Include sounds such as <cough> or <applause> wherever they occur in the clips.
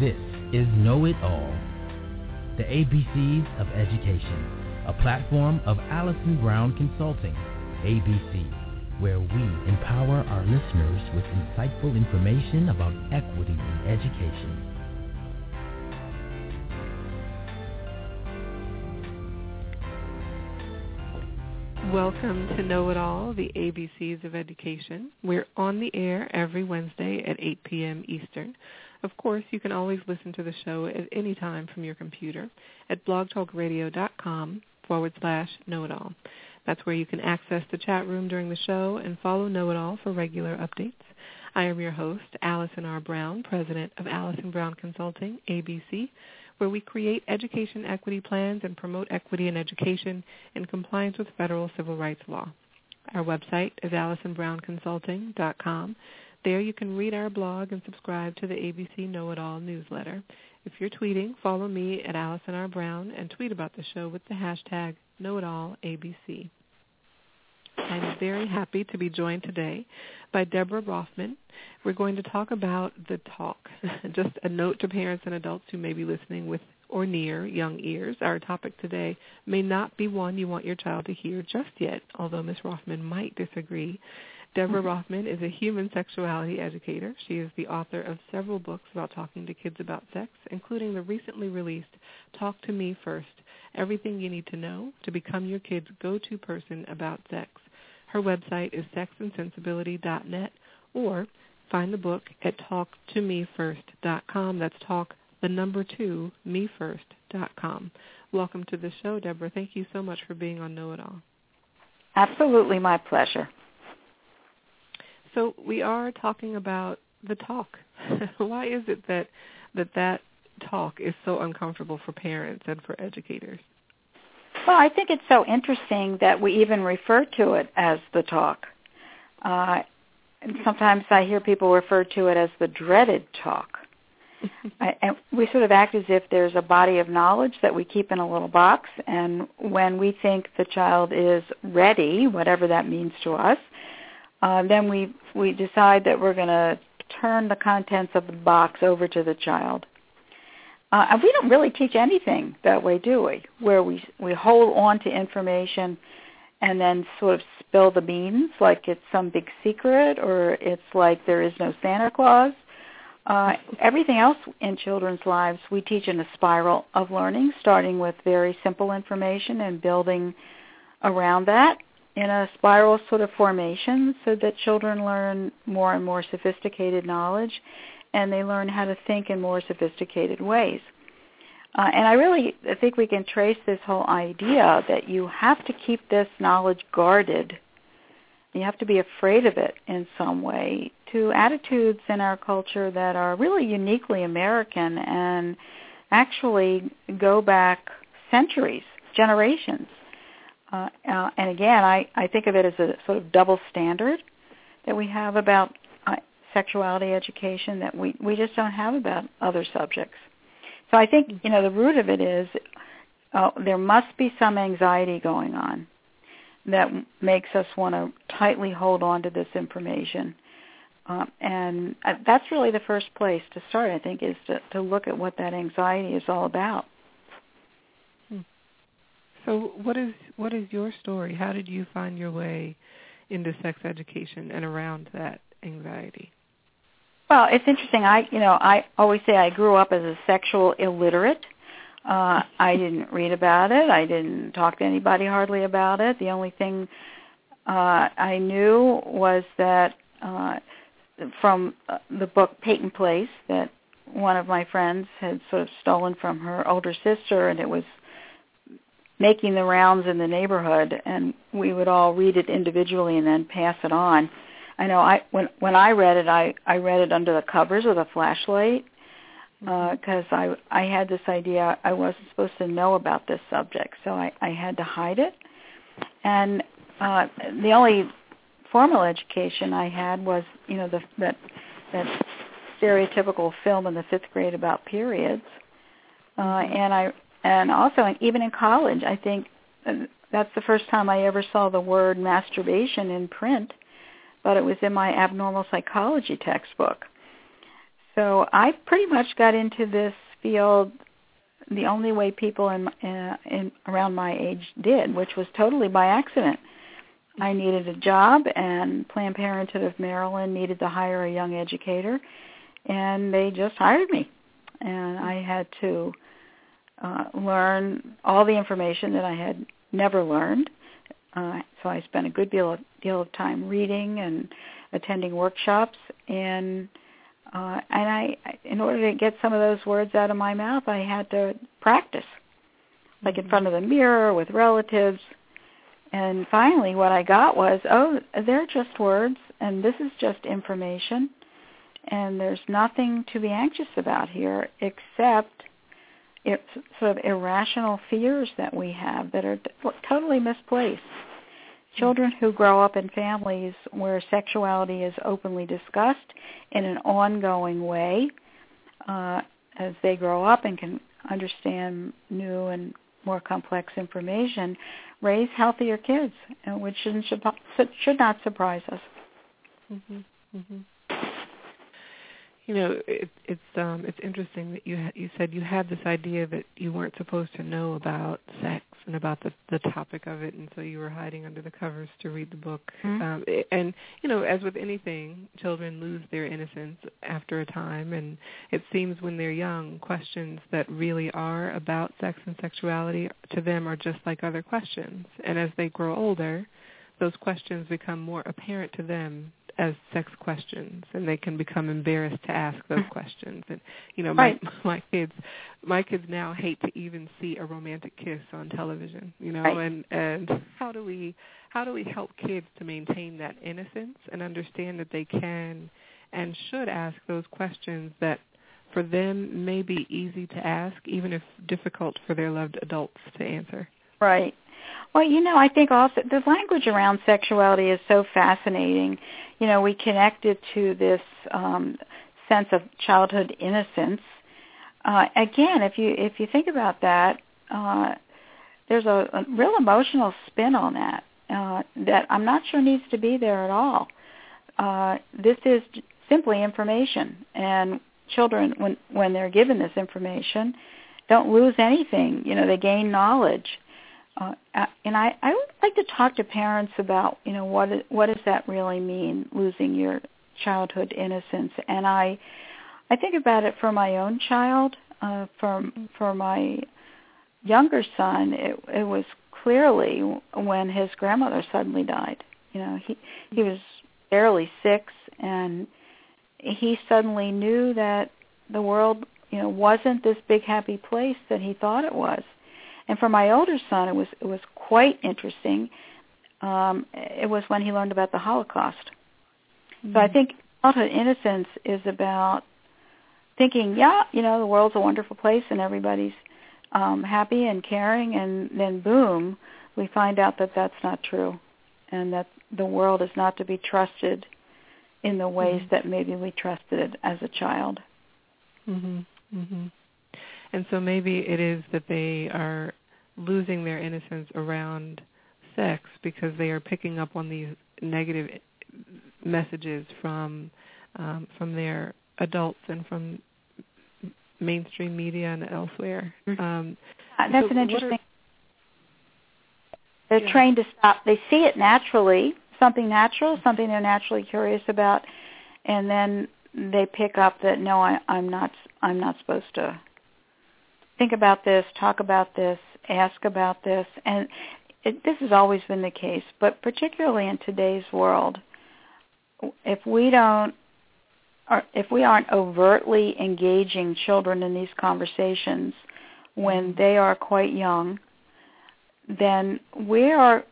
This is Know It All, the ABCs of Education, a platform of Allison Brown Consulting, ABC, where we empower our listeners with insightful information about equity in education. Welcome to Know It All, the ABCs of Education. We're on the air every Wednesday at 8 p.m. Eastern. Of course, you can always listen to the show at any time from your computer at blogtalkradio.com forward slash know it all. That's where you can access the chat room during the show and follow Know It All for regular updates. I am your host, Allison R. Brown, president of Allison Brown Consulting, ABC, where we create education equity plans and promote equity in education in compliance with federal civil rights law. Our website is AllisonBrownConsulting.com. There you can read our blog and subscribe to the ABC Know It All newsletter. If you're tweeting, follow me at Allison R. Brown and tweet about the show with the hashtag KnowItAllABC. I'm very happy to be joined today by Deborah Roffman. We're going to talk about the talk. <laughs> Just a note to parents and adults who may be listening with or near young ears. Our topic today may not be one you want your child to hear just yet, although Ms. Roffman might disagree. Deborah <laughs> Roffman is a human sexuality educator. She is the author of several books about talking to kids about sex, including the recently released Talk to Me First, Everything You Need to Know to Become Your Kid's Go-To Person About Sex. Her website is sexandsensibility.net or find the book at talktomefirst.com. That's talk the number two, mefirst.com. Welcome to the show, Deborah. Thank you so much for being on Know It All. Absolutely my pleasure. So we are talking about the talk. <laughs> Why is it that that that talk is so uncomfortable for parents and for educators? Well, I think it's so interesting that we even refer to it as the talk. Uh, and sometimes I hear people refer to it as the dreaded talk. I, and we sort of act as if there's a body of knowledge that we keep in a little box, and when we think the child is ready, whatever that means to us, uh, then we we decide that we're going to turn the contents of the box over to the child. Uh, and we don't really teach anything that way, do we? Where we we hold on to information and then sort of spill the beans like it's some big secret or it's like there is no Santa Claus. Uh, everything else in children's lives we teach in a spiral of learning, starting with very simple information and building around that in a spiral sort of formation so that children learn more and more sophisticated knowledge and they learn how to think in more sophisticated ways. Uh, and I really I think we can trace this whole idea that you have to keep this knowledge guarded. You have to be afraid of it in some way to attitudes in our culture that are really uniquely American and actually go back centuries, generations. Uh, uh, and again, I, I think of it as a sort of double standard that we have about uh, sexuality education that we, we just don't have about other subjects. So I think, you know, the root of it is uh, there must be some anxiety going on that makes us want to tightly hold on to this information. Um, and uh, that's really the first place to start, I think, is to, to look at what that anxiety is all about. So what is what is your story? How did you find your way into sex education and around that anxiety? Well, it's interesting. I, you know, I always say I grew up as a sexual illiterate. Uh, I didn't read about it. I didn't talk to anybody hardly about it. The only thing uh, I knew was that uh, from uh, the book Peyton Place that one of my friends had sort of stolen from her older sister, and it was making the rounds in the neighborhood, and we would all read it individually and then pass it on. I know I when when I read it, I I read it under the covers with a flashlight because uh, I I had this idea I wasn't supposed to know about this subject, so I I had to hide it. And uh, the only formal education I had was you know the that that stereotypical film in the fifth grade about periods, uh, and I and also even in college, I think uh, that's the first time I ever saw the word masturbation in print, but it was in my abnormal psychology textbook. So I pretty much got into this field the only way people in, uh, in around my age did, which was totally by accident. I needed a job, and Planned Parenthood of Maryland needed to hire a young educator, and they just hired me. And I had to uh, learn all the information that I had never learned. Uh, so I spent a good deal of, deal of time reading and attending workshops, and uh, and I, in order to get some of those words out of my mouth, I had to practice, like in front of the mirror with relatives. And finally, what I got was, oh, they're just words, and this is just information, and there's nothing to be anxious about here except it's sort of irrational fears that we have that are totally misplaced. Children who grow up in families where sexuality is openly discussed in an ongoing way uh, as they grow up and can understand new and more complex information, raise healthier kids, which shouldn't, should not surprise us. Mm-hmm. Mm-hmm you know, it, it's um, it's interesting that you ha- you said you had this idea that you weren't supposed to know about sex and about the the topic of it, and so you were hiding under the covers to read the book. Mm-hmm. Um, and you know, as with anything, children lose their innocence after a time, and it seems when they're young, questions that really are about sex and sexuality to them are just like other questions, and as they grow older, those questions become more apparent to them as sex questions and they can become embarrassed to ask those mm. questions and you know right. my <laughs> my kids my kids now hate to even see a romantic kiss on television you know right. and and how do we how do we help kids to maintain that innocence and understand that they can and should ask those questions that for them may be easy to ask even if difficult for their loved adults to answer right well, you know, I think also the language around sexuality is so fascinating. You know, we connect it to this um, sense of childhood innocence. Uh, again, if you if you think about that, uh, there's a, a real emotional spin on that uh, that I'm not sure needs to be there at all. Uh, this is simply information, and children, when when they're given this information, don't lose anything. You know, they gain knowledge uh, and I, I would like to talk to parents about, you know, what what does that really mean, losing your childhood innocence? And I, I think about it for my own child, uh, for for my younger son. It, it was clearly when his grandmother suddenly died. You know, he he was barely six, and he suddenly knew that the world, you know, wasn't this big happy place that he thought it was and for my older son, it was it was quite interesting. Um, it was when he learned about the Holocaust. Mm-hmm. So I mm-hmm. think childhood innocence is about thinking, yeah, you know, the world's a wonderful place and everybody's um, happy and caring, and then boom, we find out that that's not true, and that the world is not to be trusted in the ways mm-hmm. that maybe we trusted it as a child. Mhm. Mhm. And so maybe it is that they are losing their innocence around sex because they are picking up on these negative messages from um, from their adults and from mainstream media and elsewhere. Mm-hmm. Um, uh, that's so an interesting. Are, they're yeah. trained to stop. They see it naturally, something natural, something they're naturally curious about, and then they pick up that no, I, I'm not. I'm not supposed to think about this, talk about this, ask about this, and it, this has always been the case, but particularly in today's world, if we don't or if we aren't overtly engaging children in these conversations when they are quite young, then we are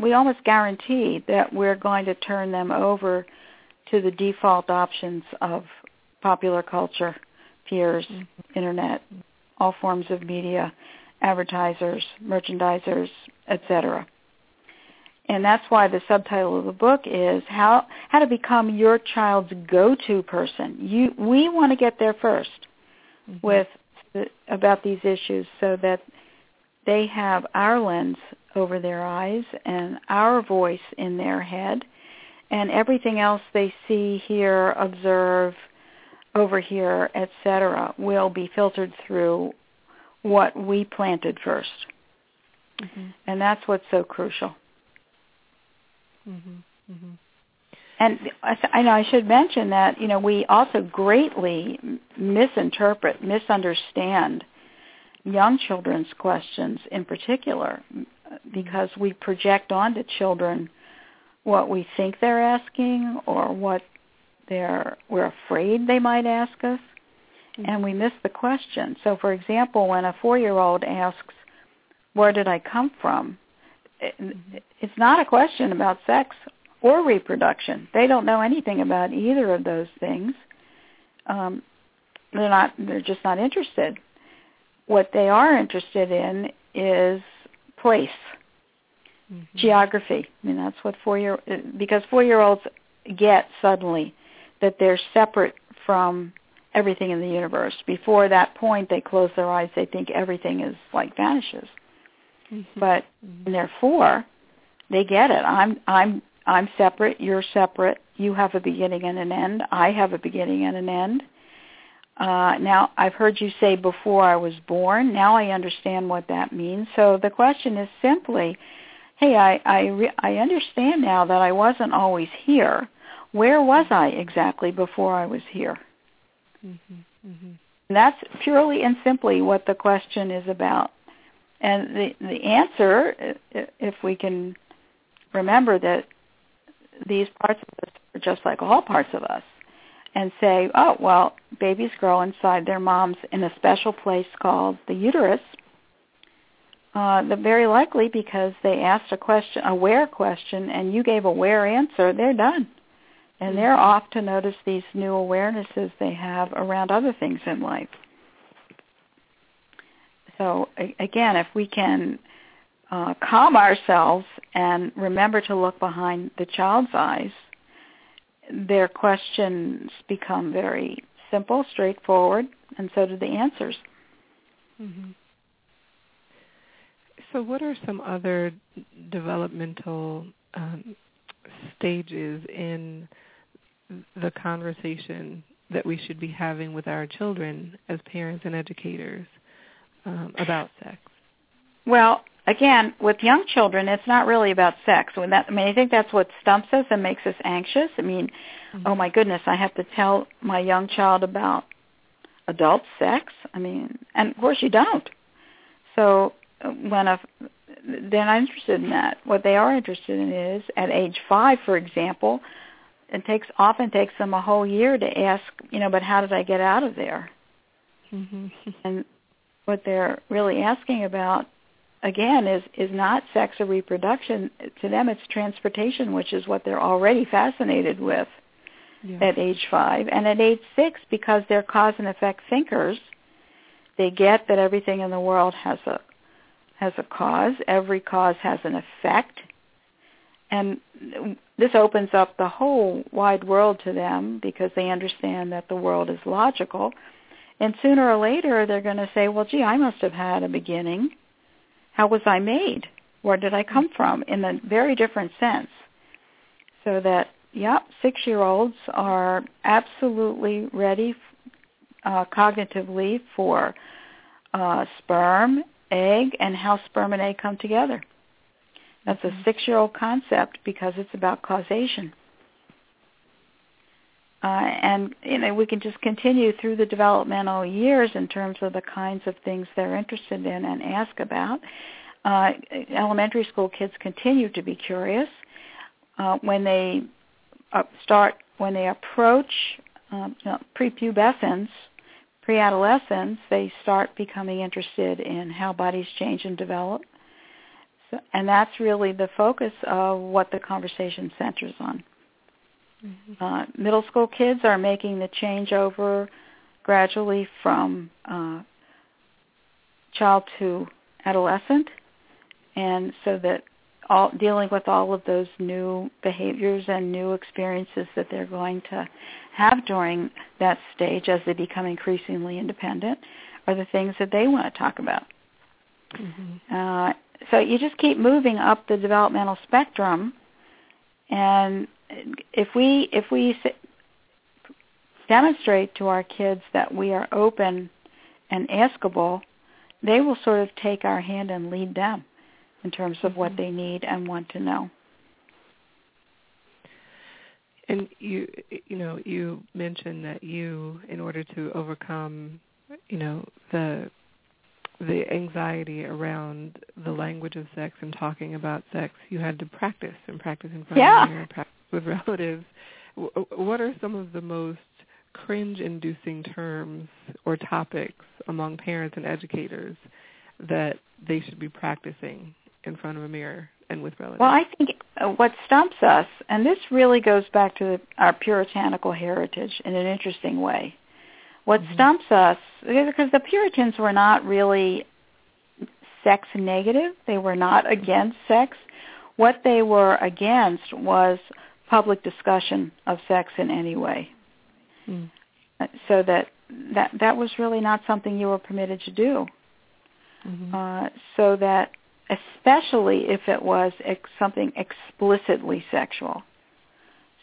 we almost guarantee that we're going to turn them over to the default options of popular culture, peers, mm-hmm. internet, all forms of media, advertisers, merchandisers, etc. And that's why the subtitle of the book is how how to become your child's go-to person. You we want to get there 1st mm-hmm. with the, about these issues so that they have our lens over their eyes and our voice in their head and everything else they see, hear, observe, over here, etc., will be filtered through what we planted 1st mm-hmm. and that's what's so crucial. Mm-hmm. Mm-hmm. And I know I should mention that you know we also greatly misinterpret, misunderstand young children's questions in particular, because we project onto children what we think they're asking or what they're we're afraid they might ask us, and we miss the question. So, for example, when a four-year-old asks, "Where did I come from?" it's not a question about sex or reproduction. They don't know anything about either of those things. Um, they're not. They're just not interested. What they are interested in is place, mm-hmm. geography. I mean, that's what four year because four year olds get suddenly that they're separate from everything in the universe. Before that point, they close their eyes. They think everything is like vanishes. Mm-hmm. But when they're four, they get it. I'm I'm I'm separate. You're separate. You have a beginning and an end. I have a beginning and an end. Uh, now, I've heard you say before I was born. Now I understand what that means. So the question is simply, hey, I I, re- I understand now that I wasn't always here. Where was I exactly before I was here? Mm-hmm. Mm-hmm. That's purely and simply what the question is about. And the the answer, if we can remember that these parts of us are just like all parts of us, and say, oh well, babies grow inside their moms in a special place called the uterus. Uh, the very likely because they asked a question, a where question, and you gave a where answer, they're done and they're Mm-hmm. off to notice these new awarenesses they have around other things in life. So again, if we can uh, calm ourselves and remember to look behind the child's eyes, their questions become very simple, straightforward, and so do the answers. Mm-hmm. So, what are some other developmental um, stages in the conversation that we should be having with our children as parents and educators um, about sex? Well, again, with young children, it's not really about sex. When that, I mean, I think that's what stumps us and makes us anxious. I mean, mm-hmm. oh my goodness, I have to tell my young child about adult sex. I mean, and of course you don't. So uh, when a they're not interested in that. What they are interested in is at age five, for example, it takes often takes them a whole year to ask, you know, but how did I get out of there? Mm-hmm. <laughs> And what they're really asking about again is is not sex or reproduction to them it's transportation which is what they're already fascinated with yeah. at age 5 and at age 6 because they're cause and effect thinkers they get that everything in the world has a has a cause every cause has an effect and this opens up the whole wide world to them because they understand that the world is logical and sooner or later they're going to say well gee i must have had a beginning how was I made? Where did I come from? In a very different sense. So that, yeah, six-year-olds are absolutely ready uh, cognitively for uh, sperm, egg, and how sperm and egg come together. That's a six-year-old concept because it's about causation. Uh, and you know we can just continue through the developmental years in terms of the kinds of things they're interested in and ask about. Uh, elementary school kids continue to be curious uh, when they uh, start when they approach um, you know, prepubescence, pre-adolescence. They start becoming interested in how bodies change and develop. So, and that's really the focus of what the conversation centers on. Mm-hmm. Uh, middle school kids are making the change over gradually from uh, child to adolescent, and so that all dealing with all of those new behaviors and new experiences that they're going to have during that stage as they become increasingly independent are the things that they want to talk about. Mm-hmm. Uh, so you just keep moving up the developmental spectrum, and if we if we demonstrate to our kids that we are open and askable, they will sort of take our hand and lead them in terms of what mm-hmm. they need and want to know. And you, you know, you mentioned that you, in order to overcome, you know, the the anxiety around the language of sex and talking about sex, you had to practice and practice in front yeah. of your practice with relatives. What are some of the most cringe-inducing terms or topics among parents and educators that they should be practicing in front of a mirror and with relatives? Well, I think uh, what stumps us, and this really goes back to our puritanical heritage in an interesting way. What mm-hmm. stumps us, because the Puritans were not really sex negative, they were not against sex. What they were against was public discussion of sex in any way. Mm. So that that that was really not something you were permitted to do. Mm-hmm. Uh, so that especially if it was ex- something explicitly sexual.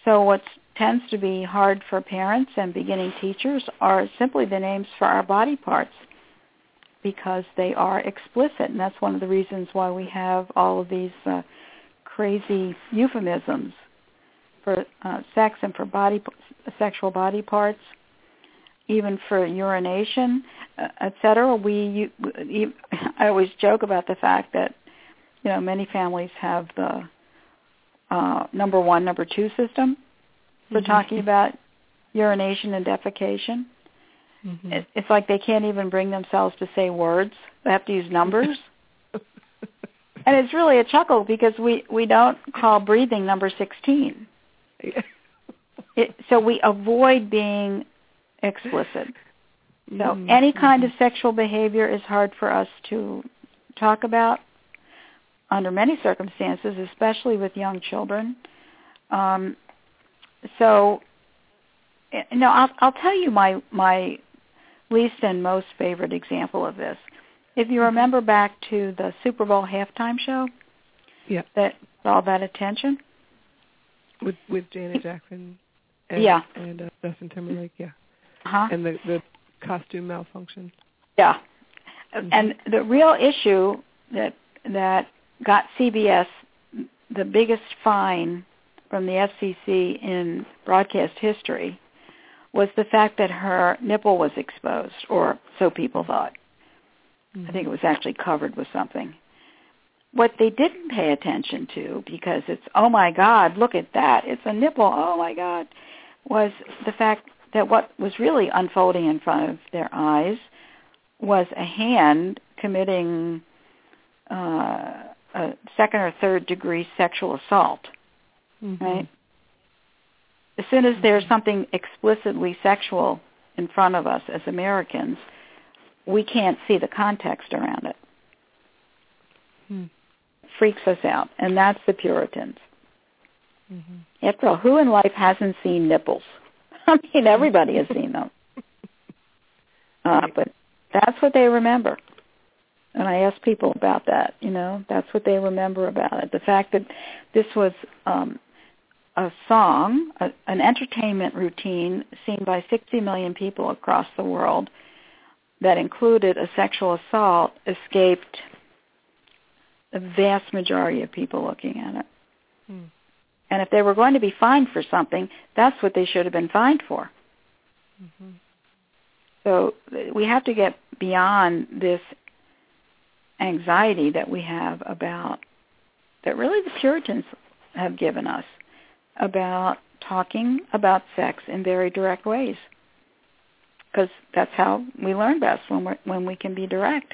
So what tends to be hard for parents and beginning teachers are simply the names for our body parts because they are explicit, and that's one of the reasons why we have all of these uh, crazy euphemisms for uh, sex and for body sexual body parts, even for urination, uh, etc. We, you, <laughs> I always joke about the fact that you know many families have the uh, number one, number two system for mm-hmm. talking about urination and defecation. Mm-hmm. It, it's like they can't even bring themselves to say words; they have to use numbers. <laughs> and it's really a chuckle because we we don't call breathing number sixteen. <laughs> it, so we avoid being explicit. So mm-hmm. any kind of sexual behavior is hard for us to talk about under many circumstances, especially with young children. Um, so, you know, I'll, I'll tell you my my least and most favorite example of this. If you mm-hmm. remember back to the Super Bowl halftime show, yeah, that all that attention with with Janet Jackson, and, yeah, and uh, Justin Timberlake, yeah, uh-huh. and the the costume malfunction, yeah, mm-hmm. and the real issue that that got CBS the biggest fine from the FCC in broadcast history was the fact that her nipple was exposed, or so people thought. Mm-hmm. I think it was actually covered with something. What they didn't pay attention to, because it's, oh my God, look at that, it's a nipple, oh my God, was the fact that what was really unfolding in front of their eyes was a hand committing uh, a second or third degree sexual assault mm-hmm. right? As soon as there's something explicitly sexual in front of us as Americans, we can't see the context around it. Hmm. Freaks us out, and that's the Puritans. Mm-hmm. After all, who in life hasn't seen nipples? <laughs> I mean, everybody has seen them. <laughs> Uh, but that's what they remember. And I ask people about that. You know, that's what they remember about it. The fact that this was um, a song, a, an entertainment routine seen by 60 million people across the world that included a sexual assault escaped the vast majority of people looking at it. Hmm. And if they were going to be fined for something, that's what they should have been fined for. Mm-hmm. So we have to get beyond this anxiety that we have about that really the Puritans have given us about talking about sex in very direct ways because that's how we learn best when we when we can be direct.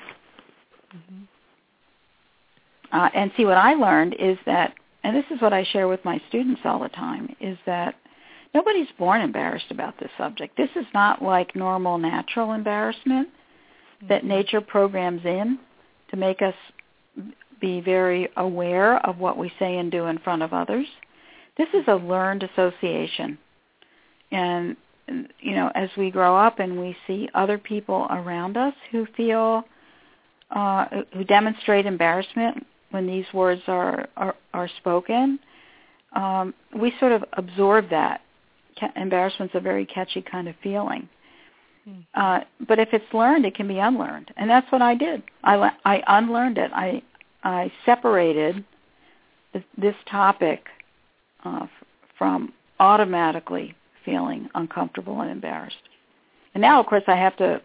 Mm-hmm. Uh, and see what I learned is that, and this is what I share with my students all the time, is that nobody's born embarrassed about this subject. This is not like normal natural embarrassment mm-hmm. that nature programs in to make us be very aware of what we say and do in front of others. This is a learned association. And, you know, as we grow up and we see other people around us who feel, uh, who demonstrate embarrassment when these words are, are, are spoken, um, we sort of absorb that embarrassment's a very catchy kind of feeling. Uh, but if it's learned, it can be unlearned, and that's what I did. I I unlearned it. I I separated this topic uh, from automatically feeling uncomfortable and embarrassed. And now, of course, I have to.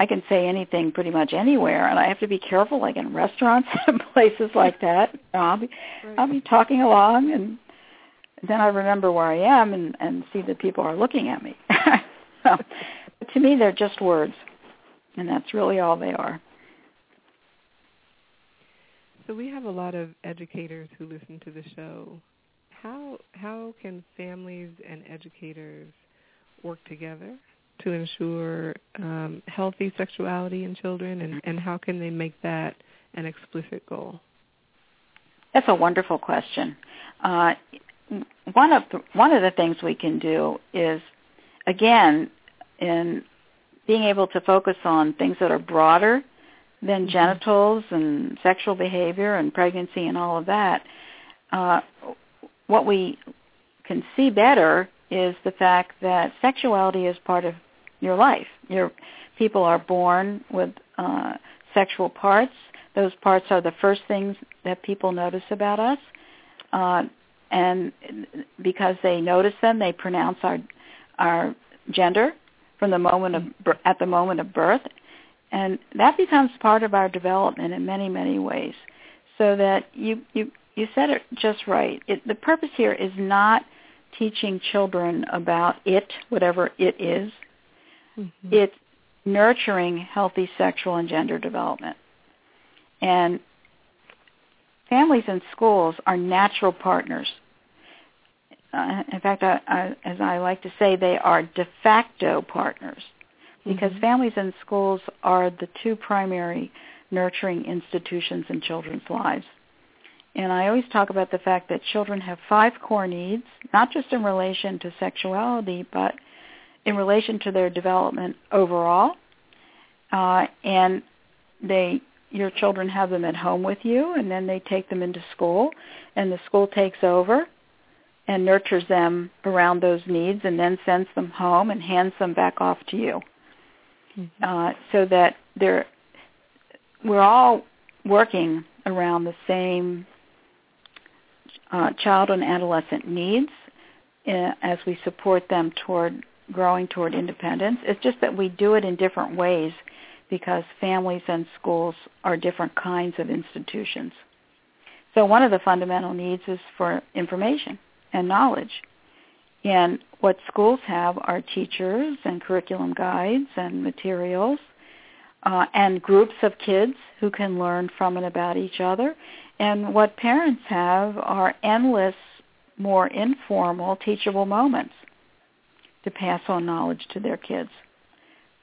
I can say anything pretty much anywhere, and I have to be careful, like in restaurants <laughs> and places like that. I'll be, right. I'll be talking along, and then I remember where I am and, and see that people are looking at me. <laughs> so, to me, they're just words, and that's really all they are. So we have a lot of educators who listen to the show. How how can families and educators work together to ensure um, healthy sexuality in children, and, and how can they make that an explicit goal? That's a wonderful question. Uh, one of the, one of the things we can do is, again, in being able to focus on things that are broader than mm-hmm. genitals and sexual behavior and pregnancy and all of that, uh, what we can see better is the fact that sexuality is part of your life. Your people are born with uh, sexual parts. Those parts are the first things that people notice about us. Uh, and because they notice them, they pronounce our our gender from the moment of at the moment of birth, and that becomes part of our development in many many ways. So that you you you said it just right. It, the purpose here is not teaching children about it, whatever it is. Mm-hmm. It's nurturing healthy sexual and gender development. And families and schools are natural partners. Uh, in fact, I, I, as I like to say, they are de facto partners because mm-hmm. families and schools are the two primary nurturing institutions in children's lives. And I always talk about the fact that children have five core needs, not just in relation to sexuality, but in relation to their development overall. Uh, and they your children have them at home with you and then they take them into school and the school takes over and nurtures them around those needs and then sends them home and hands them back off to you mm-hmm. uh, so that they're we're all working around the same uh, child and adolescent needs uh, as we support them toward growing toward independence. It's just that we do it in different ways because families and schools are different kinds of institutions. So one of the fundamental needs is for information and knowledge. And what schools have are teachers and curriculum guides and materials uh, and groups of kids who can learn from and about each other. And what parents have are endless, more informal, teachable moments to pass on knowledge to their kids.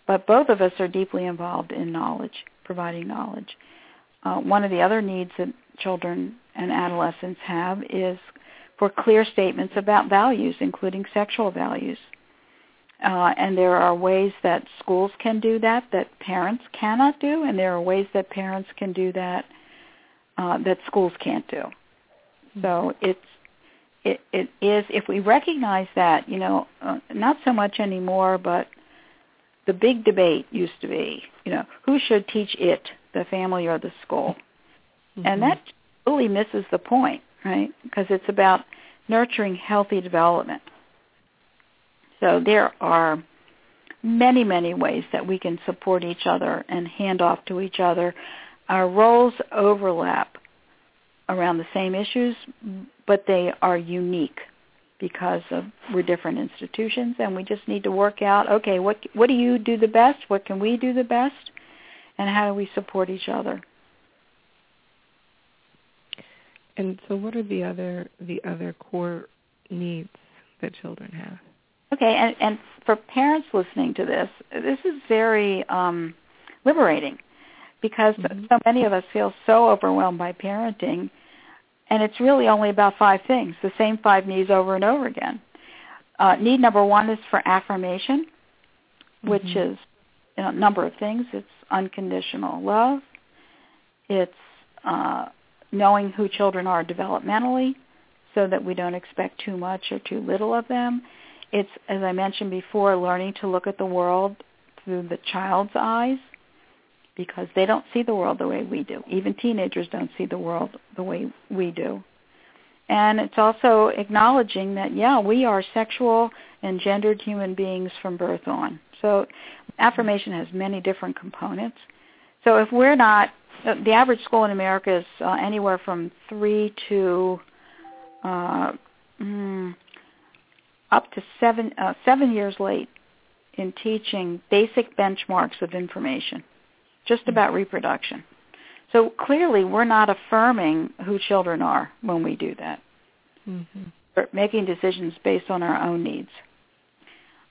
But both of us are deeply involved in knowledge, providing knowledge. Uh, one of the other needs that children and adolescents have is for clear statements about values, including sexual values. Uh, and there are ways that schools can do that that parents cannot do, and there are ways that parents can do that uh, that schools can't do. So it's it, it is if we recognize that, you know, uh, not so much anymore, but the big debate used to be, you know, who should teach it, the family or the school, mm-hmm. and that really misses the point right? Because it's about nurturing healthy development. So there are many, many ways that we can support each other and hand off to each other. Our roles overlap around the same issues, but they are unique because of we're different institutions and we just need to work out okay what what do you do the best? What can we do the best? And how do we support each other? And so, what are the other the other core needs that children have? Okay, and, and for parents listening to this, this is very um, liberating because mm-hmm. so many of us feel so overwhelmed by parenting, and it's really only about five things, the same five needs over and over again. Uh, need number one is for affirmation, which mm-hmm. is you know, a number of things. It's unconditional love. It's uh, knowing who children are developmentally so that we don't expect too much or too little of them. it's, as I mentioned before, learning to look at the world through the child's eyes because they don't see the world the way we do. Even teenagers don't see the world the way we do. And it's also acknowledging that, yeah, we are sexual and gendered human beings from birth on. So affirmation has many different components. So if we're not, the average school in America is uh, anywhere from three to uh, mm, up to seven uh, seven years late in teaching basic benchmarks of information, just mm-hmm. about reproduction. So clearly, we're not affirming who children are when we do that. Mm-hmm. We're making decisions based on our own needs.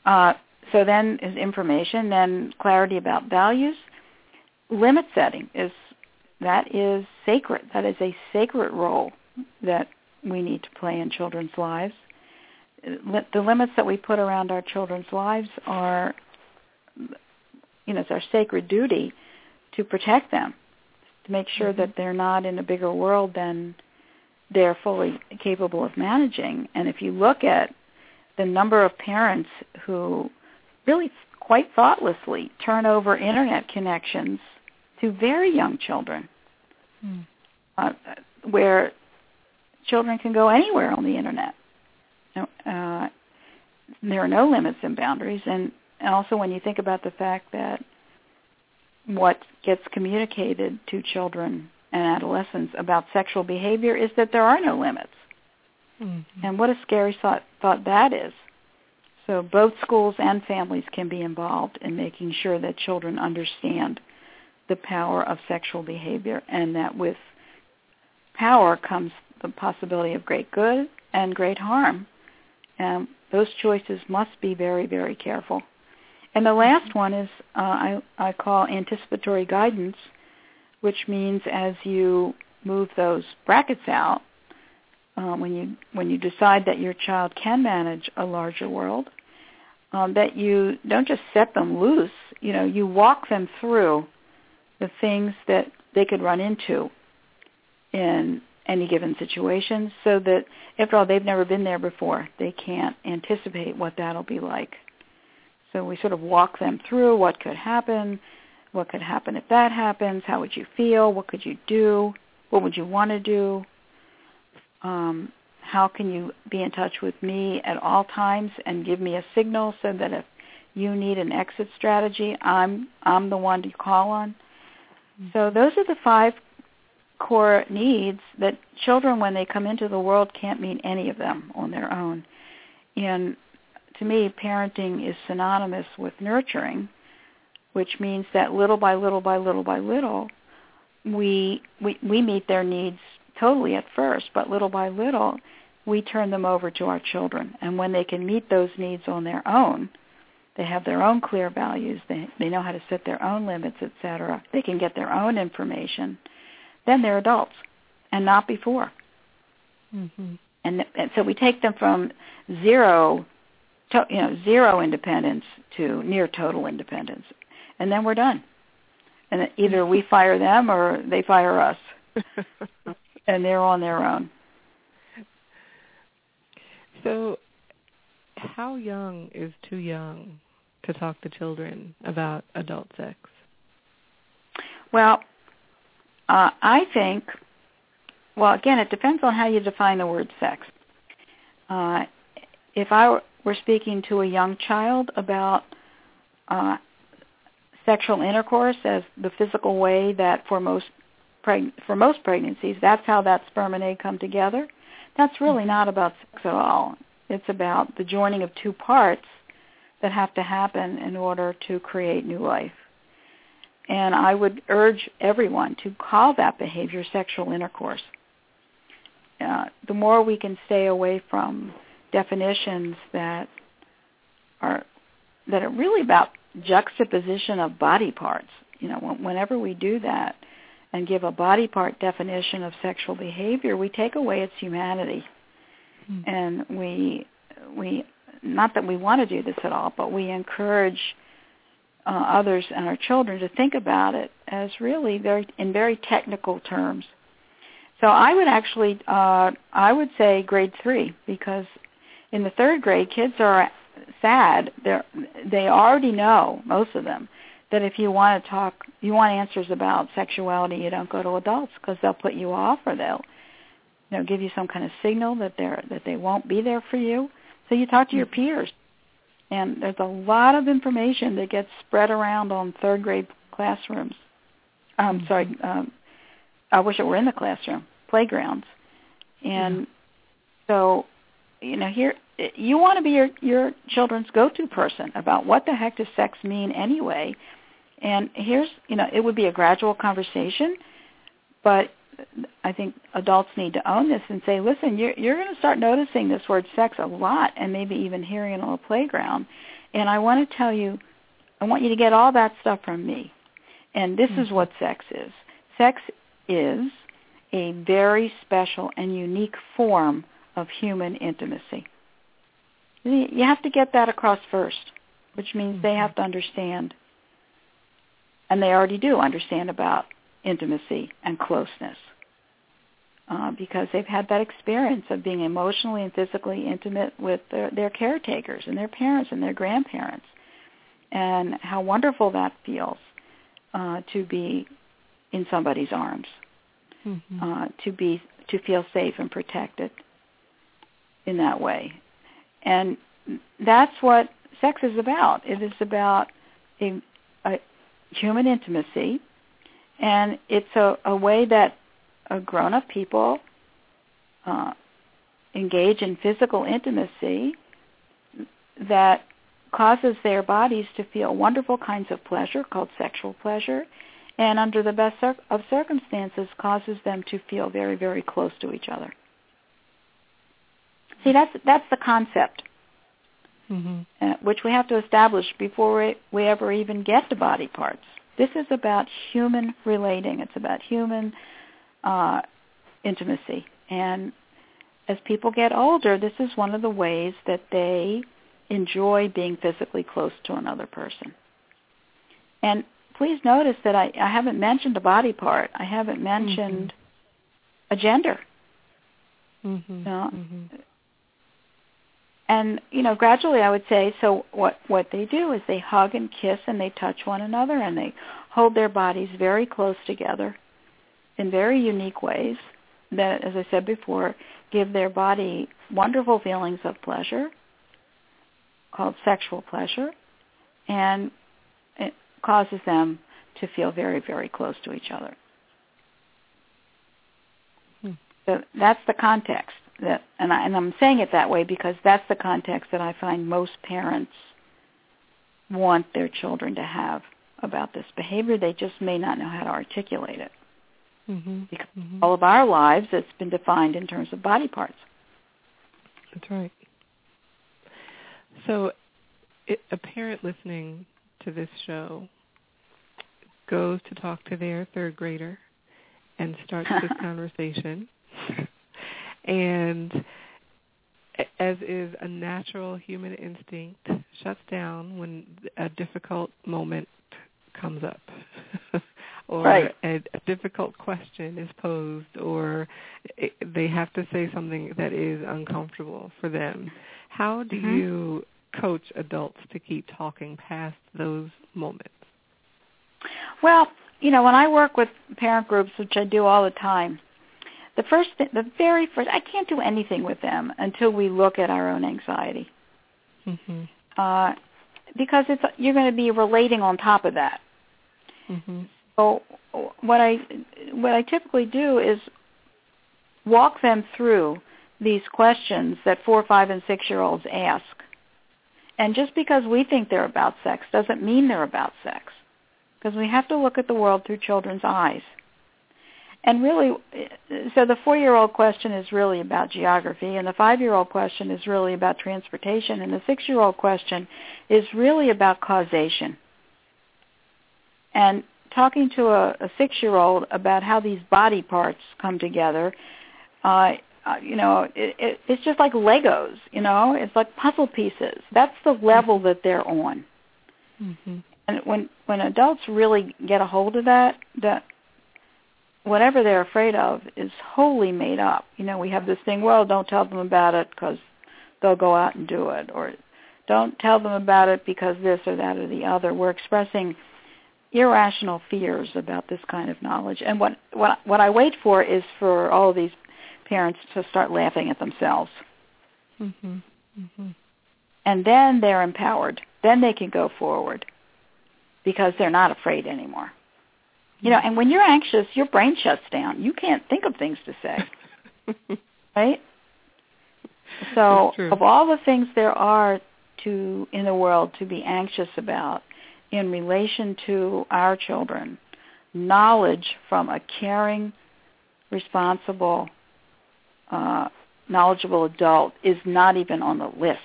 Uh, so then is information, then clarity about values. Limit setting is that is sacred. That is a sacred role that we need to play in children's lives the limits that we put around our children's lives are, you know, it's our sacred duty to protect them, to make sure mm-hmm. that they're not in a bigger world than they're fully capable of managing. And if you look at the number of parents who really quite thoughtlessly turn over internet connections to very young children, mm. uh, where children can go anywhere on the internet uh, there are no limits and boundaries. And, and also when you think about the fact that what gets communicated to children and adolescents about sexual behavior is that there are no limits. Mm-hmm. And what a scary thought, thought that is. So both schools and families can be involved in making sure that children understand the power of sexual behavior and that with power comes the possibility of great good and great harm and those choices must be very, very careful. And the last one is uh, I, I call anticipatory guidance, which means as you move those brackets out, uh, when you when you decide that your child can manage a larger world, um, that you don't just set them loose. You know, you walk them through the things that they could run into in any given situation so that after all they've never been there before they can't anticipate what that'll be like so we sort of walk them through what could happen what could happen if that happens how would you feel what could you do what would you want to do um, how can you be in touch with me at all times and give me a signal so that if you need an exit strategy i'm i'm the one to call on so those are the five core needs that children, when they come into the world, can't meet any of them on their own. And to me, parenting is synonymous with nurturing, which means that little by little by little by little, we we, we meet their needs totally at first, but little by little, we turn them over to our children. And when they can meet those needs on their own, they have their own clear values. They they know how to set their own limits, etc. They can get their own information then they're adults, and not before. Mm-hmm. And, and so we take them from zero, to, you know, zero independence to near total independence, and then we're done. And either we fire them or they fire us, <laughs> and they're on their own. So, how young is too young to talk to children about adult sex? Well, uh, I think, well, again, it depends on how you define the word sex. Uh, if I were speaking to a young child about uh, sexual intercourse as the physical way that for most preg- for most pregnancies, that's how that sperm and egg come together. That's really mm-hmm. not about sex at all. It's about the joining of two parts that have to happen in order to create new life. And I would urge everyone to call that behavior sexual intercourse. Uh, the more we can stay away from definitions that are that are really about juxtaposition of body parts. You know, whenever we do that and give a body part definition of sexual behavior, we take away its humanity, mm-hmm. and we we not that we want to do this at all, but we encourage uh, others and our children to think about it as really very in very technical terms. So I would actually uh, I would say grade three because in the third grade kids are sad. They're, they already know most of them that if you want to talk, you want answers about sexuality, you don't go to adults because they'll put you off or they'll you know give you some kind of signal that they're that they won't be there for you. So you talk to your peers. And there's a lot of information that gets spread around on third grade classrooms. I'm um, sorry, um, I wish it were in the classroom, playgrounds. And yeah. so, you know, here you want to be your your children's go-to person about what the heck does sex mean anyway. And here's, you know, it would be a gradual conversation, but I think adults need to own this and say, listen, you're you're going to start noticing this word sex a lot, and maybe even hearing it on a playground. And I want to tell you, I want you to get all that stuff from me. And this mm-hmm. is what sex is. Sex is a very special and unique form of human intimacy. You have to get that across first, which means mm-hmm. they have to understand, and they already do understand about intimacy and closeness uh, because they've had that experience of being emotionally and physically intimate with their, their caretakers and their parents and their grandparents and how wonderful that feels uh, to be in somebody's arms, mm-hmm. uh, to be to feel safe and protected in that way. And that's what sex is about. It is about a, a human intimacy, and it's a, a way that a grown-up people uh, engage in physical intimacy that causes their bodies to feel wonderful kinds of pleasure called sexual pleasure and under the best of circumstances causes them to feel very very close to each other see that's that's the concept mm-hmm. uh, which we have to establish before we, we ever even get to body parts this is about human relating it's about human uh, intimacy and as people get older this is one of the ways that they enjoy being physically close to another person. And please notice that I, I haven't mentioned a body part. I haven't mentioned mm-hmm. a gender. Mm-hmm. You know? mm-hmm. And you know, gradually, I would say. So what what they do is they hug and kiss and they touch one another and they hold their bodies very close together in very unique ways that, as I said before, give their body wonderful feelings of pleasure called sexual pleasure, and it causes them to feel very, very close to each other. Hmm. So that's the context that, and, I, and I'm saying it that way because that's the context that I find most parents want their children to have about this behavior. They just may not know how to articulate it. Mm-hmm. Because mm-hmm. all of our lives, it's been defined in terms of body parts. That's right. So, it, a parent listening to this show goes to talk to their third grader and starts this <laughs> conversation. And as is a natural human instinct, shuts down when a difficult moment comes up. <laughs> or right. a, a difficult question is posed or it, they have to say something that is uncomfortable for them. How do mm-hmm. you coach adults to keep talking past those moments? Well, you know, when I work with parent groups, which I do all the time, the first, th- the very first, I can't do anything with them until we look at our own anxiety, mm-hmm. uh, because it's you're going to be relating on top of that. Mm-hmm. So what I what I typically do is walk them through these questions that four, five, and six year olds ask and just because we think they're about sex doesn't mean they're about sex. Because we have to look at the world through children's eyes. And really, so the four-year-old question is really about geography, and the five-year-old question is really about transportation, and the six-year-old question is really about causation. And talking to a, a six-year-old about how these body parts come together uh, uh, you know, it, it, it's just like Legos. You know, it's like puzzle pieces. That's the level that they're on. Mm-hmm. And when when adults really get a hold of that, that whatever they're afraid of is wholly made up. You know, we have this thing. Well, don't tell them about it because they'll go out and do it, or Don't tell them about it because this or that or the other. We're expressing irrational fears about this kind of knowledge. And what what what I wait for is for all of these parents to start laughing at themselves. Mhm. Mhm. And then they're empowered. Then they can go forward because they're not afraid anymore. You know, and when you're anxious, your brain shuts down. You can't think of things to say. <laughs> right? So, of all the things there are to in the world to be anxious about in relation to our children, knowledge from a caring, responsible, uh, knowledgeable adult is not even on the list.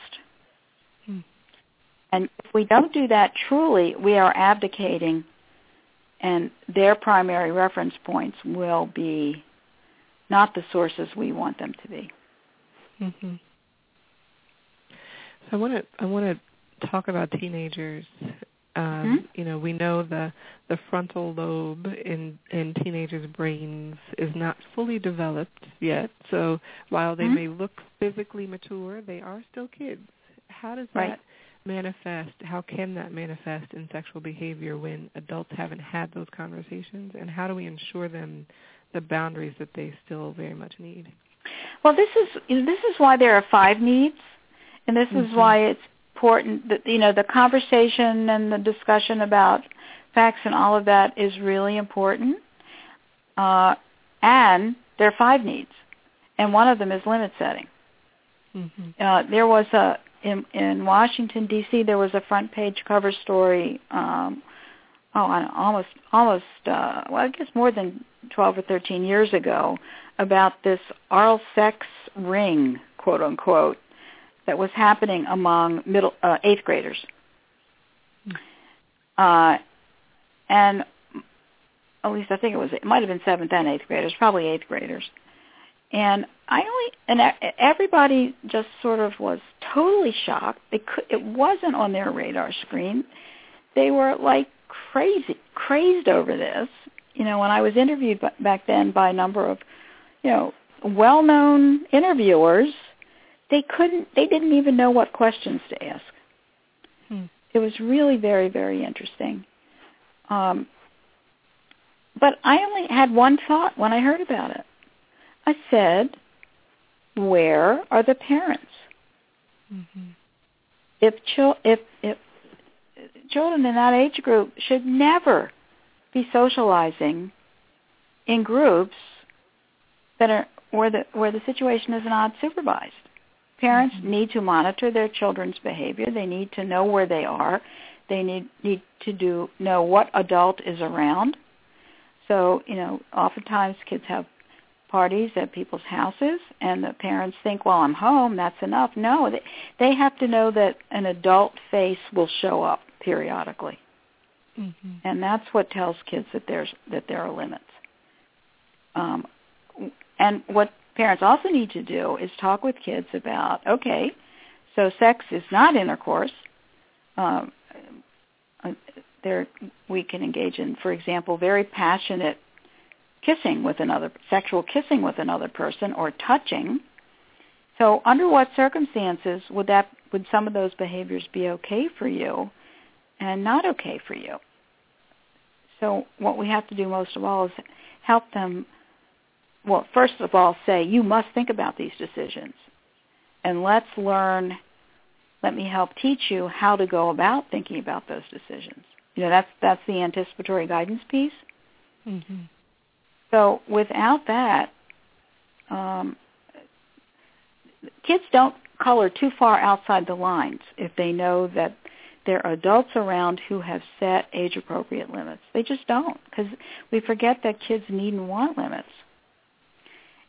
Hmm. And if we don't do that truly, we are abdicating, and their primary reference points will be not the sources we want them to be. Mm-hmm. So I want to I want to talk about teenagers. Um, mm-hmm. You know, we know the the frontal lobe in in teenagers' brains is not fully developed yet. So while they mm-hmm. may look physically mature, they are still kids. How does right. Manifest? How can that manifest in sexual behavior when adults haven't had those conversations? And how do we ensure them the boundaries that they still very much need? Well, this is this is why there are five needs, and this mm-hmm. is why it's important that you know the conversation and the discussion about facts and all of that is really important. Uh, and there are five needs, and one of them is limit setting. Mm-hmm. Uh, there was a in, in Washington D.C. There was a front page cover story. Um, oh, almost almost uh, well, I guess more than twelve or thirteen years ago about this oral sex ring, quote unquote, that was happening among middle uh, eighth graders. Uh, and at least I think it was it might have been seventh and eighth graders, probably eighth graders. And I only and everybody just sort of was totally shocked. They could, it wasn't on their radar screen. They were like crazy, crazed over this. You know, when I was interviewed back then by a number of you know, well-known interviewers, they couldn't, they didn't even know what questions to ask. Hmm. It was really very, very interesting. Um, but I only had one thought when I heard about it. I said, "Where are the parents? Mm-hmm. If, chil- if if children in that age group should never be socializing in groups that are where the where the situation is not supervised. Parents mm-hmm. need to monitor their children's behavior. They need to know where they are. They need need to do know what adult is around. So you know, oftentimes kids have parties at people's houses, and the parents think, "Well, I'm home. That's enough." No, they they have to know that an adult face will show up periodically, mm-hmm. and that's what tells kids that there's that there are limits. Um, and what parents also need to do is talk with kids about, okay, so sex is not intercourse. Um, uh, there, we can engage in, for example, very passionate kissing with another, sexual kissing with another person, or touching. So, under what circumstances would that, would some of those behaviors be okay for you, and not okay for you? So, what we have to do most of all is help them well, first of all, say, you must think about these decisions. And let's learn, let me help teach you how to go about thinking about those decisions. You know, that's, that's the anticipatory guidance piece. Mm-hmm. So without that, um, kids don't color too far outside the lines if they know that there are adults around who have set age-appropriate limits. They just don't because we forget that kids need and want limits.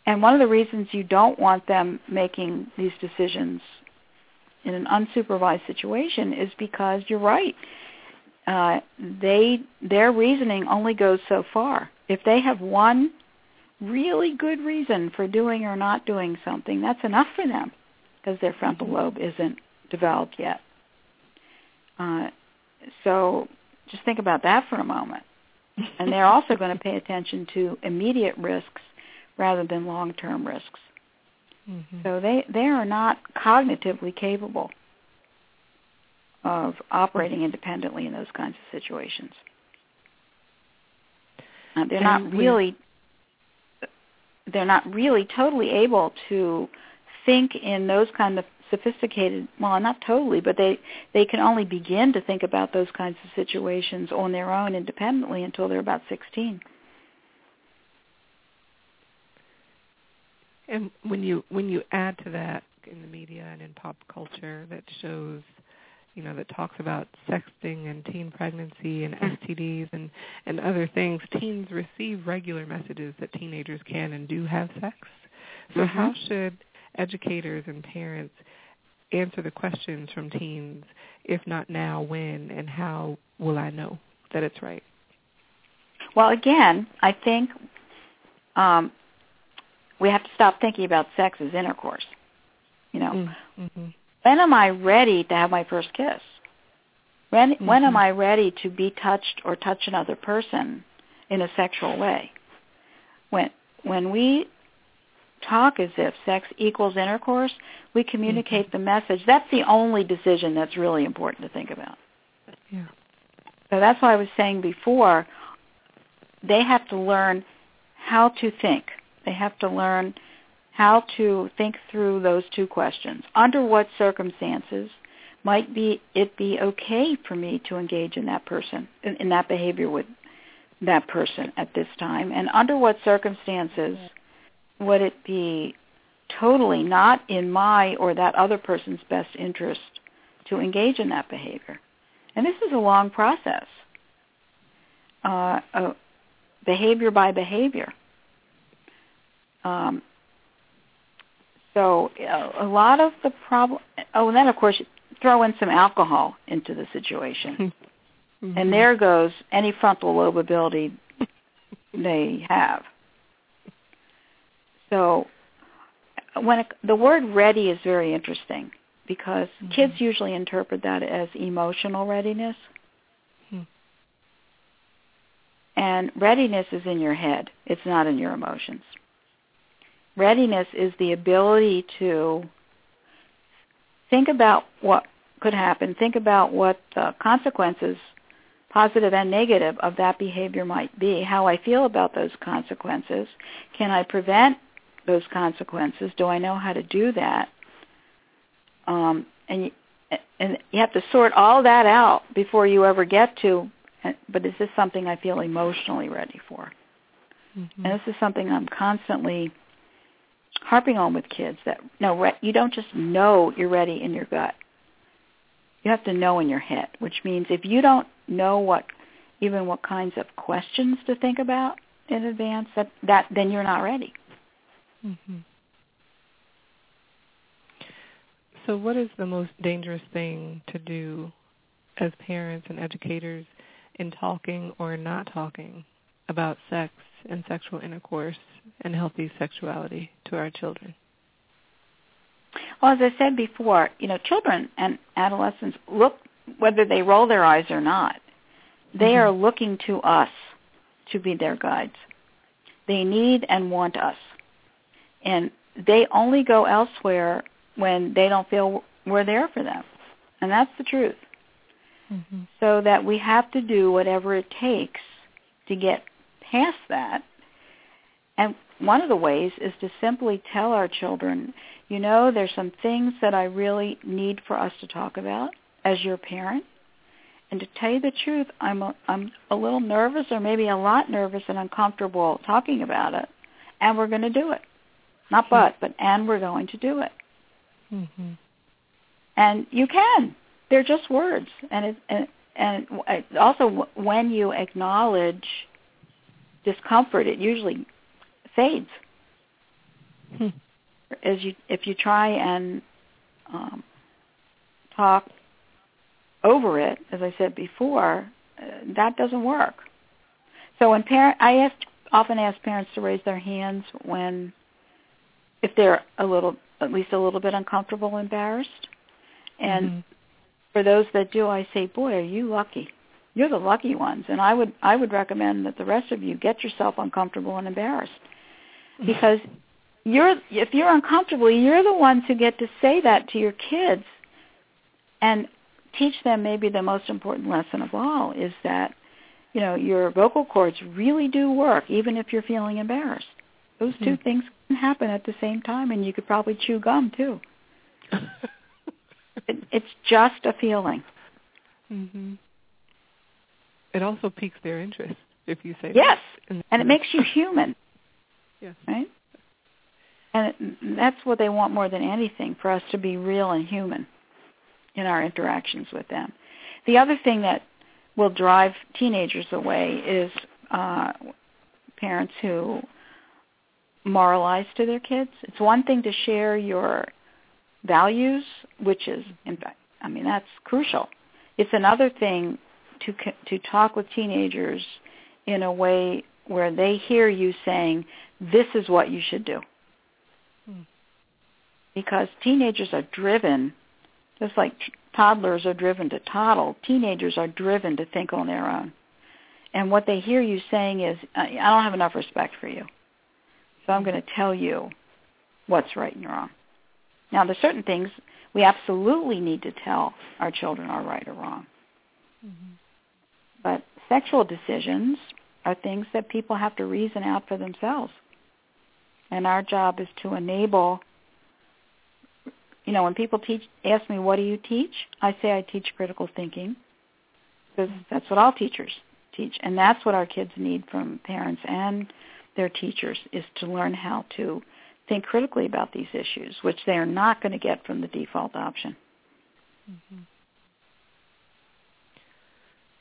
And one of the reasons you don't want them making these decisions in an unsupervised situation is because you're right. Uh, they their reasoning only goes so far. If they have one really good reason for doing or not doing something, that's enough for them because their frontal mm-hmm. lobe isn't developed yet. Uh, so just think about that for a moment. And they're <laughs> also going to pay attention to immediate risks rather than long-term risks. Mm-hmm. So they they are not cognitively capable. of operating independently in those kinds of situations. Uh, they're not really they're not really totally able to think in those kind of sophisticated well not totally but they they can only begin to think about those kinds of situations on their own independently until they're about 16 and when you when you add to that in the media and in pop culture that shows you know that talks about sexting and teen pregnancy and STDs and and other things teens receive regular messages that teenagers can and do have sex so mm-hmm. how should educators and parents answer the questions from teens, if not now, when, and how will I know that it's right? Well, again, I think um, we have to stop thinking about sex as intercourse. You know, mm, mm-hmm. When am I ready to have my first kiss? When mm-hmm. when am I ready to be touched or touch another person in a sexual way? When when we talk as if sex equals intercourse, we communicate mm-hmm. the message. That's the only decision that's really important to think about. Yeah. So that's why I was saying before, they have to learn how to think. They have to learn how to think through those two questions. Under what circumstances might be it be okay for me to engage in that person in, in that behavior with that person at this time and under what circumstances would it be totally not in my or that other person's best interest to engage in that behavior? And this is a long process, uh, uh, behavior by behavior. Um, so a lot of the problem. Oh, and then of course throw in some alcohol into the situation, <laughs> mm-hmm. and there goes any frontal lobe ability they have. So when it, the word ready is very interesting because mm-hmm. kids usually interpret that as emotional readiness. Hmm. And readiness is in your head. It's not in your emotions. Readiness is the ability to think about what could happen, think about what the consequences, positive and negative, of that behavior might be, how I feel about those consequences. Can I prevent those consequences? Do I know how to do that? Um, and you, and you have to sort all that out before you ever get to. But is this something I feel emotionally ready for? Mm-hmm. And this is something I'm constantly harping on with kids that no, you don't just know you're ready in your gut. You have to know in your head, which means if you don't know what even what kinds of questions to think about in advance, that, that then you're not ready. Mm-hmm. So what is the most dangerous thing to do as parents and educators in talking or not talking about sex and sexual intercourse and healthy sexuality to our children? Well, as I said before, you know, children and adolescents look whether they roll their eyes or not. They mm-hmm. are looking to us to be their guides. They need and want us and they only go elsewhere when they don't feel we're there for them. And that's the truth. Mm-hmm. So that we have to do whatever it takes to get past that. And one of the ways is to simply tell our children, you know, there's some things that I really need for us to talk about as your parent. And to tell you the truth, I'm a, I'm a little nervous or maybe a lot nervous and uncomfortable talking about it. And we're going to do it. Not but, but and we're going to do it. Mm-hmm. And you can. They're just words. And it, and, and also when you acknowledge discomfort, it usually fades. Hmm. As you, if you try and um, talk over it, as I said before, uh, that doesn't work. So when parent, I ask, often ask parents to raise their hands when if they're a little, at least a little bit uncomfortable, embarrassed. And mm-hmm. for those that do, I say, boy, are you lucky. You're the lucky ones. And I would, I would recommend that the rest of you get yourself uncomfortable and embarrassed. Because you're, if you're uncomfortable, you're the ones who get to say that to your kids and teach them maybe the most important lesson of all is that you know your vocal cords really do work even if you're feeling embarrassed. Those two mm. things can happen at the same time, and you could probably chew gum too. <laughs> it, it's just a feeling. Mm-hmm. It also piques their interest if you say yes, and it makes you human. <laughs> Yes. Right. And it, that's what they want more than anything, for us to be real and human in our interactions with them. The other thing that will drive teenagers away is uh, parents who moralize to their kids. It's one thing to share your values, which is, in fact, I mean, that's crucial. It's another thing to to talk with teenagers in a way where they hear you saying, "This is what you should do." Hmm. Because teenagers are driven, just like toddlers are driven to toddle. Teenagers are driven to think on their own, and what they hear you saying is, "I don't have enough respect for you, so I'm going to tell you what's right and wrong." Now, there's certain things we absolutely need to tell our children are right or wrong. Mm-hmm. But sexual decisions are things that people have to reason out for themselves. And our job is to enable you know, when people teach ask me what do you teach? I say I teach critical thinking because that's what all teachers teach and that's what our kids need from parents and their teachers is to learn how to think critically about these issues, which they are not going to get from the default option. Mm-hmm.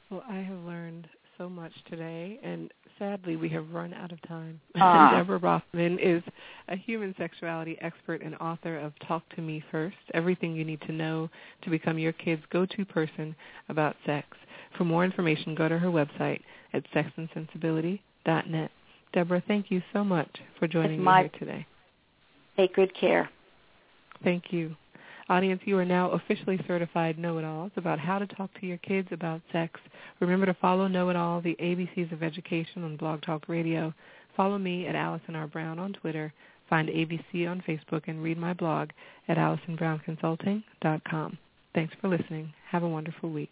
Well, I have learned so much today, and sadly, we have run out of time. <laughs> Ah. Deborah Roffman is a human sexuality expert and author of Talk to Me First, everything you need to know to become your kid's go-to person about sex. For more information, go to her website at sexandsensibility.net. Deborah, thank you so much for joining me here today. Take good care. Thank you. Audience, you are now officially certified know-it-alls about how to talk to your kids about sex. Remember to follow Know-It-All, the ABCs of Education on Blog Talk Radio. Follow me at Allison R. Brown on Twitter. Find ABC on Facebook and read my blog at AllisonBrownConsulting.com. Thanks for listening. Have a wonderful week.